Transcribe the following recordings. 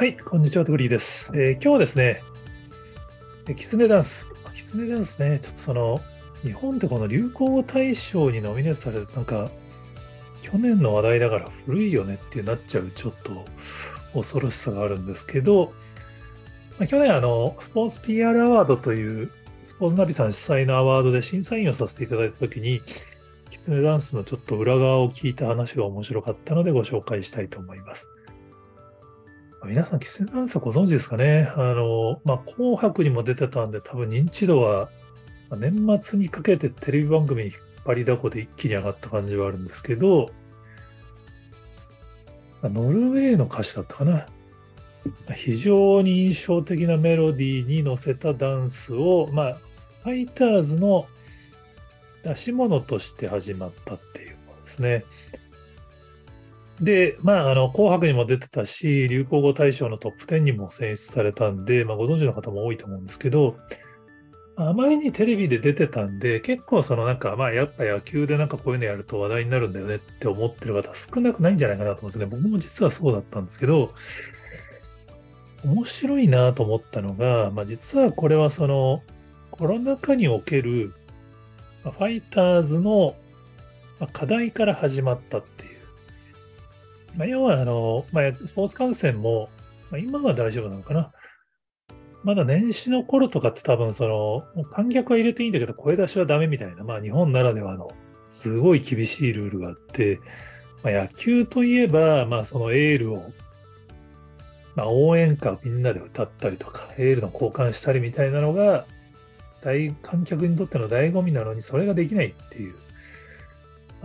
はい、こんにちは、トグリーです。えー、今日はですね、キツネダンス。キツネダンスね、ちょっとその、日本ってこの流行語大賞にノミネートされると、なんか、去年の話題だから古いよねってなっちゃう、ちょっと恐ろしさがあるんですけど、まあ、去年、あの、スポーツ PR アワードという、スポーツナビさん主催のアワードで審査員をさせていただいたときに、キツネダンスのちょっと裏側を聞いた話が面白かったのでご紹介したいと思います。皆さん、キツネダンスはご存知ですかね？あの、まあ、紅白にも出てたんで、多分認知度は、年末にかけてテレビ番組に引っ張りだこで一気に上がった感じはあるんですけど、ノルウェーの歌手だったかな？非常に印象的なメロディーに乗せたダンスを、まあ、ファイターズの出し物として始まったっていうものですね。で、まあ、あの、紅白にも出てたし、流行語大賞のトップ10にも選出されたんで、まあ、ご存知の方も多いと思うんですけど、あまりにテレビで出てたんで、結構そのなんか、まあやっぱ野球でなんかこういうのやると話題になるんだよねって思ってる方少なくないんじゃないかなと思うんですね。僕も実はそうだったんですけど、面白いなと思ったのが、まあ実はこれはそのコロナ禍におけるファイターズの課題から始まったまあ、要はあの、まあ、スポーツ観戦も、まあ、今は大丈夫なのかな。まだ年始の頃とかって多分その、観客は入れていいんだけど、声出しはダメみたいな、まあ日本ならではのすごい厳しいルールがあって、まあ、野球といえば、まあそのエールを、まあ、応援歌をみんなで歌ったりとか、エールの交換したりみたいなのが、大観客にとっての醍醐味なのに、それができないっていう。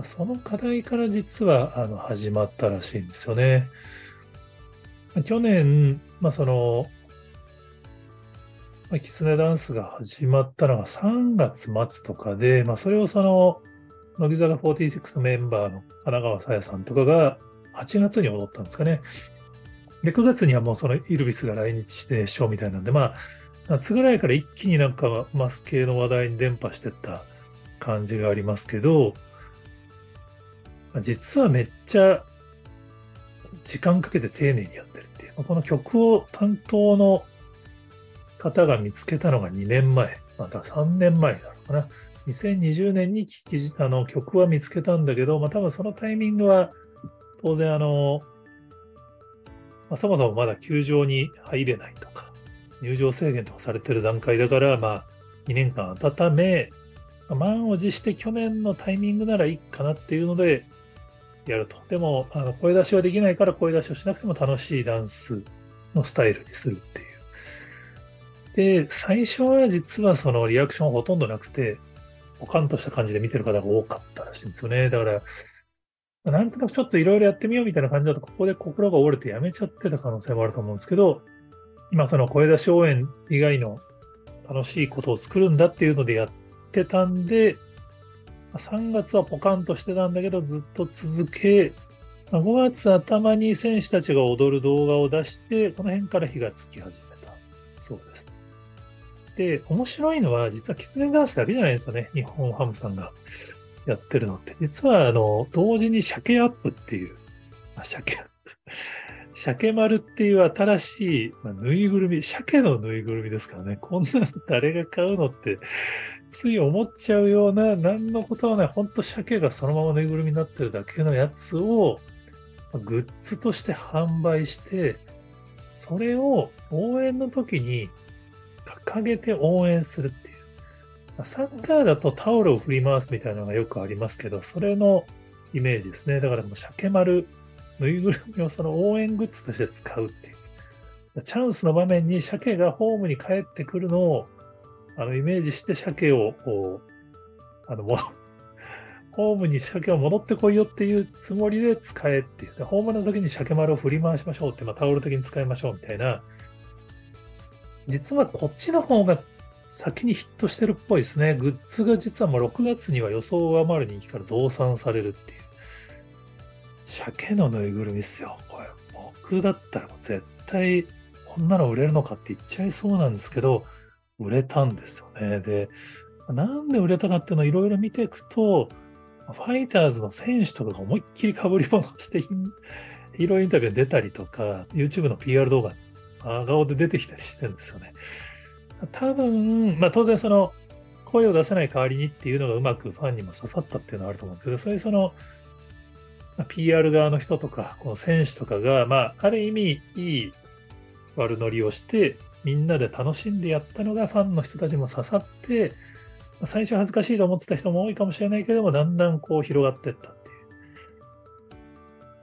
その課題から実はあの始まったらしいんですよね。去年、まあ、その、まあ、キツネダンスが始まったのが3月末とかで、まあ、それをその、乃木坂46のメンバーの神奈川さやさんとかが8月に踊ったんですかね。で、9月にはもうそのイルビスが来日してショーみたいなんで、まあ、夏ぐらいから一気になんかマス系の話題に伝播してった感じがありますけど、実はめっちゃ時間かけて丁寧にやってるっていう。この曲を担当の方が見つけたのが2年前、また3年前なのかな。2020年に聞きあの曲は見つけたんだけど、まあ、多分そのタイミングは当然あの、まあ、そもそもまだ球場に入れないとか、入場制限とかされてる段階だから、まあ、2年間温め、満を持して去年のタイミングならいいかなっていうので、やると。でも、あの声出しはできないから声出しをしなくても楽しいダンスのスタイルにするっていう。で、最初は実はそのリアクションほとんどなくて、ポカンとした感じで見てる方が多かったらしいんですよね。だから、なんとなくちょっといろいろやってみようみたいな感じだと、ここで心が折れてやめちゃってた可能性もあると思うんですけど、今その声出し応援以外の楽しいことを作るんだっていうのでやってたんで、3月はポカンとしてたんだけど、ずっと続け、5月頭に選手たちが踊る動画を出して、この辺から火がつき始めたそうです。で、面白いのは、実はキツネダンスだけじゃないですよね。日本ハムさんがやってるのって。実は、あの、同時に鮭アップっていう、あ鮭アップ。鮭丸っていう新しい、まあ、ぬいぐるみ、鮭のぬいぐるみですからね。こんなの誰が買うのってつい思っちゃうような、何のことはない、ほんと鮭がそのままぬいぐるみになってるだけのやつを、グッズとして販売して、それを応援の時に掲げて応援するっていう。サッカーだとタオルを振り回すみたいなのがよくありますけど、それのイメージですね。だからもう鮭丸、ぬいぐるみをその応援グッズとして使うっていう。チャンスの場面に鮭がホームに帰ってくるのをあのイメージして鮭をこう、あの、も ホームに鮭を戻ってこいよっていうつもりで使えっていう。ホームの時に鮭丸を振り回しましょうって、まあ、タオル的に使いましょうみたいな。実はこっちの方が先にヒットしてるっぽいですね。グッズが実はもう6月には予想を上回る人気から増産されるっていう。鮭のぬいぐるみっすよ。これ、僕だったらもう絶対こんなの売れるのかって言っちゃいそうなんですけど、売れたんですよね。で、なんで売れたかっていうのをいろいろ見ていくと、ファイターズの選手とかが思いっきり被り物してヒーローインタビューに出たりとか、YouTube の PR 動画、真顔で出てきたりしてるんですよね。多分、まあ当然その、声を出せない代わりにっていうのがうまくファンにも刺さったっていうのはあると思うんですけど、そういうその、PR 側の人とか、この選手とかが、まあ、ある意味、いい悪乗りをして、みんなで楽しんでやったのがファンの人たちも刺さって、最初恥ずかしいと思ってた人も多いかもしれないけども、だんだんこう広がっていったっていう。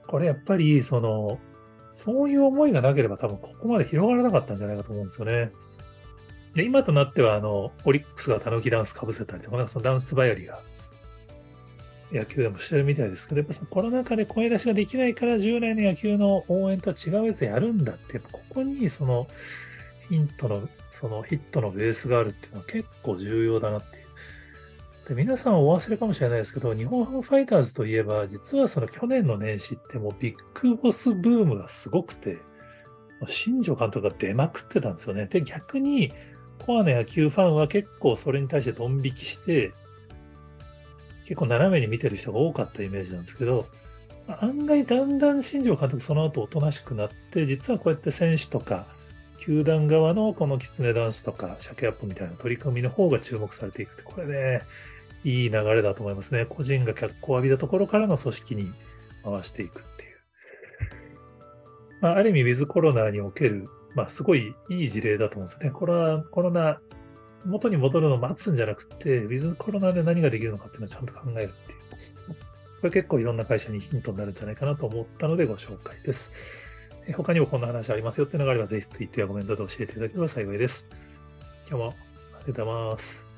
これやっぱり、その、そういう思いがなければ多分ここまで広がらなかったんじゃないかと思うんですよね。で今となっては、あの、オリックスがたぬきダンスかぶせたりとか、なんかそのダンスバイアリが野球でもしてるみたいですけど、やっぱそのコロナ禍で声出しができないから従来の野球の応援とは違うやつやるんだって、ここにそのヒントの、そのヒットのベースがあるっていうのは結構重要だなっていう。で皆さんお忘れかもしれないですけど、日本ハムファイターズといえば、実はその去年の年始ってもうビッグボスブームがすごくて、新庄監督が出まくってたんですよね。で、逆にコアな野球ファンは結構それに対してドン引きして、結構斜めに見てる人が多かったイメージなんですけど、案外だんだん新庄監督その後おとなしくなって、実はこうやって選手とか、球団側のこのキツネダンスとか、鮭アップみたいな取り組みの方が注目されていくって、これね、いい流れだと思いますね。個人が脚光を浴びたところからの組織に回していくっていう。まあ、ある意味、ウィズコロナにおける、まあ、すごいいい事例だと思うんですね。コロナ、コロナ元に戻るのを待つんじゃなくて、ウィズコロナで何ができるのかっていうのをちゃんと考えるっていう。これ結構いろんな会社にヒントになるんじゃないかなと思ったのでご紹介です。他にもこんな話ありますよっていうのがあれば、ぜひツイッターやコメントで教えていただければ幸いです。今日もありがとうございます。